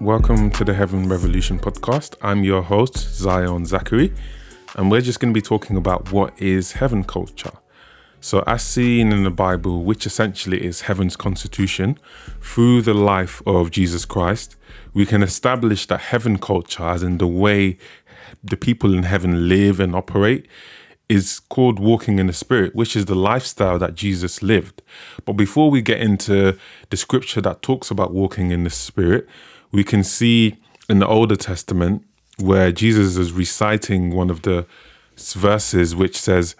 welcome to the Heaven Revolution podcast. I'm your host, Zion Zachary, and we're just going to be talking about what is heaven culture. So, as seen in the Bible, which essentially is heaven's constitution, through the life of Jesus Christ, we can establish that heaven culture, as in the way the people in heaven live and operate, is called walking in the spirit, which is the lifestyle that Jesus lived. But before we get into the scripture that talks about walking in the spirit, we can see in the Older Testament where Jesus is reciting one of the verses which says,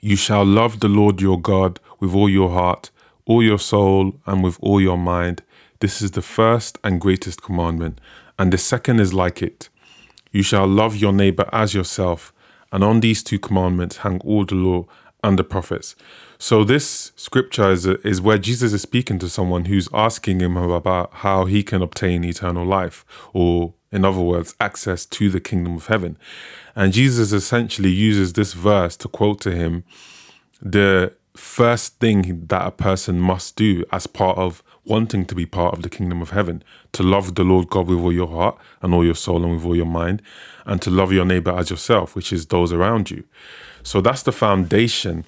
You shall love the Lord your God with all your heart, all your soul, and with all your mind. This is the first and greatest commandment. And the second is like it You shall love your neighbor as yourself. And on these two commandments hang all the law the prophets. So this scripture is, is where Jesus is speaking to someone who's asking him about how he can obtain eternal life, or in other words, access to the kingdom of heaven. And Jesus essentially uses this verse to quote to him the first thing that a person must do as part of wanting to be part of the kingdom of heaven to love the Lord God with all your heart and all your soul and with all your mind, and to love your neighbor as yourself, which is those around you. So that's the foundation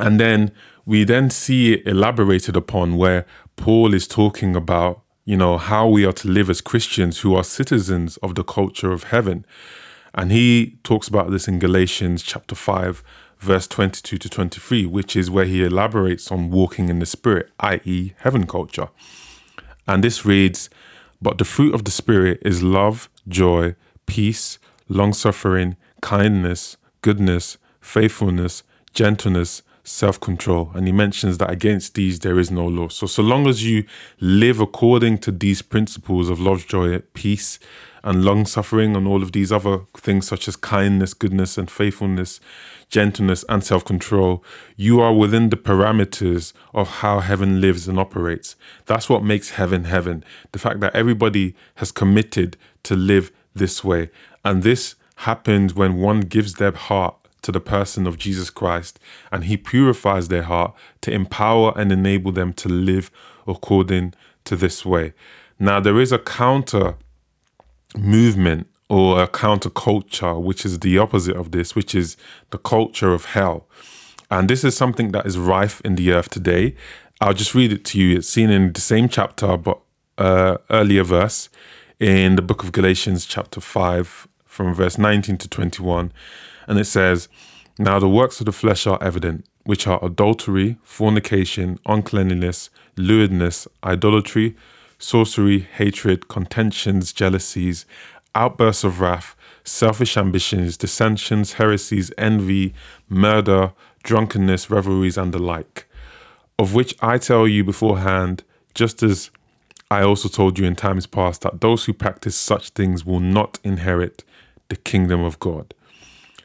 and then we then see it elaborated upon where Paul is talking about, you know, how we are to live as Christians who are citizens of the culture of heaven. And he talks about this in Galatians chapter 5, verse 22 to 23, which is where he elaborates on walking in the Spirit, i.e., heaven culture. And this reads, But the fruit of the Spirit is love, joy, peace, long suffering, kindness, goodness, faithfulness, gentleness, self control. And he mentions that against these there is no law. So, so long as you live according to these principles of love, joy, peace, and long suffering, and all of these other things such as kindness, goodness, and faithfulness, gentleness, and self control, you are within the parameters of how heaven lives and operates. That's what makes heaven heaven. The fact that everybody has committed to live this way. And this happens when one gives their heart to the person of Jesus Christ, and He purifies their heart to empower and enable them to live according to this way. Now, there is a counter movement or a counterculture, which is the opposite of this, which is the culture of hell. And this is something that is rife in the earth today. I'll just read it to you. It's seen in the same chapter, but uh, earlier verse in the book of Galatians, chapter 5, from verse 19 to 21. And it says, Now the works of the flesh are evident, which are adultery, fornication, uncleanness, lewdness, idolatry, sorcery, hatred, contentions, jealousies, outbursts of wrath, selfish ambitions, dissensions, heresies, envy, murder, drunkenness, revelries, and the like, of which I tell you beforehand, just as I also told you in times past, that those who practice such things will not inherit the kingdom of God.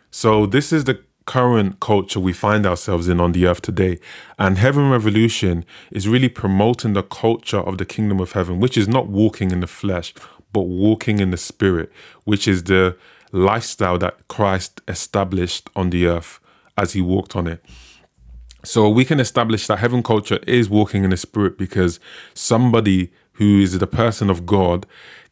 So, this is the current culture we find ourselves in on the earth today. And Heaven Revolution is really promoting the culture of the kingdom of heaven, which is not walking in the flesh, but walking in the spirit, which is the lifestyle that Christ established on the earth as he walked on it. So we can establish that heaven culture is walking in the spirit because somebody who is the person of God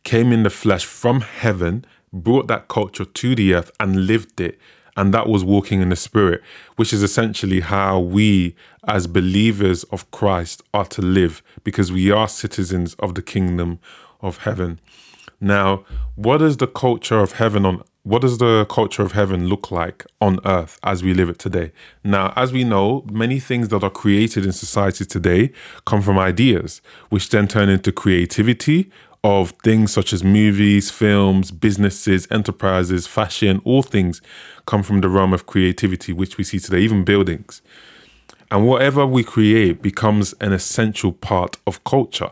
came in the flesh from heaven brought that culture to the earth and lived it. And that was walking in the spirit, which is essentially how we, as believers of Christ, are to live because we are citizens of the kingdom of heaven. Now, what is the culture of heaven on what does the culture of heaven look like on earth as we live it today? Now, as we know, many things that are created in society today come from ideas, which then turn into creativity of things such as movies, films, businesses, enterprises, fashion, all things come from the realm of creativity, which we see today, even buildings. And whatever we create becomes an essential part of culture.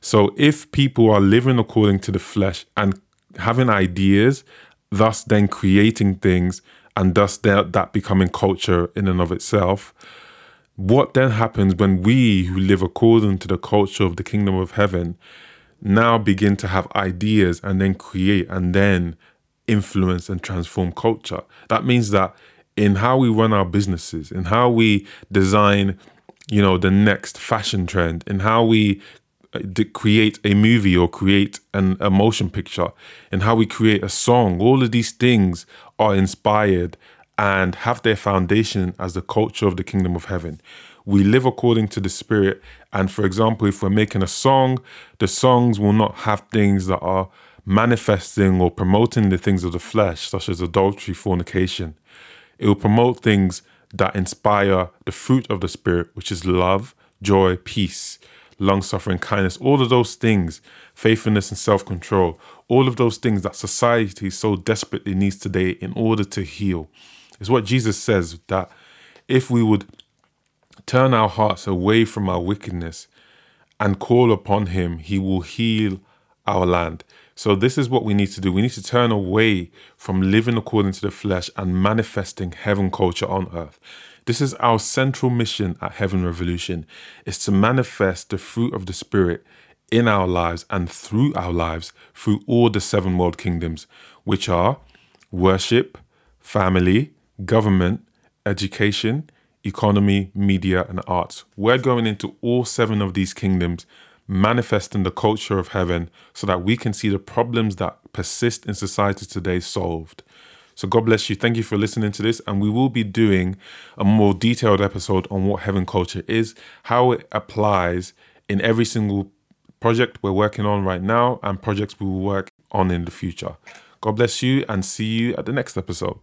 So if people are living according to the flesh and having ideas, thus then creating things, and thus that, becoming culture in and of itself, what then happens when we who live according to the culture of the kingdom of heaven now begin to have ideas and then create and then influence and transform culture. That means that in how we run our businesses, in how we design, you know, the next fashion trend, in how we uh, create a movie or create an, a motion picture, in how we create a song. All of these things are inspired and have their foundation as the culture of the kingdom of heaven. We live according to the spirit. And for example, if we're making a song, the songs will not have things that are manifesting or promoting the things of the flesh, such as adultery, fornication. It will promote things that inspire the fruit of the Spirit, which is love, joy, peace, long suffering, kindness, all of those things, faithfulness and self control, all of those things that society so desperately needs today in order to heal. It's what Jesus says that if we would turn our hearts away from our wickedness and call upon Him, He will heal our land. So, this is what we need to do. We need to turn away from living according to the flesh and manifesting heaven culture on earth. This is our central mission at Heaven Revolution is to manifest the fruit of the spirit in our lives and through our lives through all the seven world kingdoms, which are worship, family, government, education, economy, media, and arts. We're going into all seven of these kingdoms manifesting the culture of heaven so that we can see the problems that persist in society today solved. So, God bless you. Thank you for listening to this. And we will be doing a more detailed episode on what heaven culture is, how it applies in every single project we're working on right now, and projects we will work on in the future. God bless you and see you at the next episode.